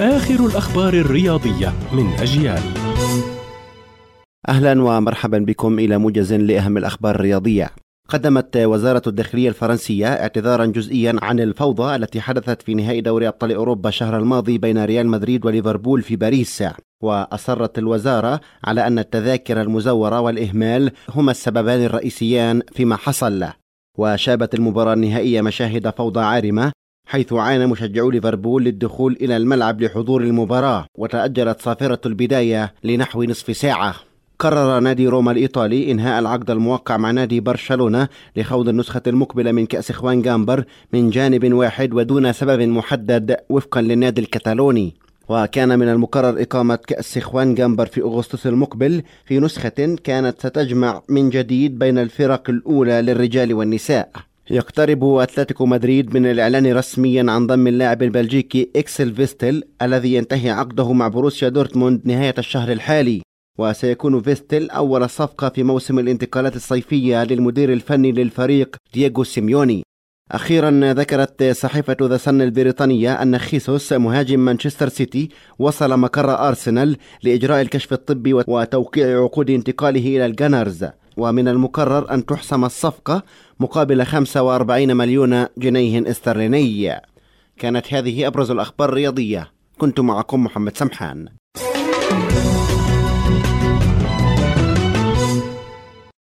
آخر الأخبار الرياضية من أجيال. أهلا ومرحبا بكم إلى موجز لأهم الأخبار الرياضية. قدمت وزارة الداخلية الفرنسية اعتذارا جزئيا عن الفوضى التي حدثت في نهائي دوري أبطال أوروبا الشهر الماضي بين ريال مدريد وليفربول في باريس. وأصرت الوزارة على أن التذاكر المزورة والإهمال هما السببان الرئيسيان فيما حصل. وشابت المباراة النهائية مشاهد فوضى عارمة حيث عانى مشجعو ليفربول للدخول إلى الملعب لحضور المباراة وتأجلت صافرة البداية لنحو نصف ساعة. قرر نادي روما الإيطالي إنهاء العقد الموقع مع نادي برشلونة لخوض النسخة المقبلة من كأس خوان جامبر من جانب واحد ودون سبب محدد وفقا للنادي الكتالوني. وكان من المقرر إقامة كأس خوان جامبر في أغسطس المقبل في نسخة كانت ستجمع من جديد بين الفرق الأولى للرجال والنساء. يقترب أتلتيكو مدريد من الإعلان رسميا عن ضم اللاعب البلجيكي أكسل فيتسل الذي ينتهي عقده مع بوروسيا دورتموند نهاية الشهر الحالي. وسيكون فيتسل أول صفقة في موسم الانتقالات الصيفية للمدير الفني للفريق دييغو سيميوني. أخيرا ذكرت صحيفة ذا سن البريطانية أن خيسوس مهاجم مانشستر سيتي وصل مقر أرسنال لإجراء الكشف الطبي وتوقيع عقود انتقاله إلى ال Gunners ومن المقرر أن تحسم الصفقة مقابل 45 مليون جنيه استرليني. كانت هذه أبرز الأخبار الرياضية. كنت معكم محمد سمحان.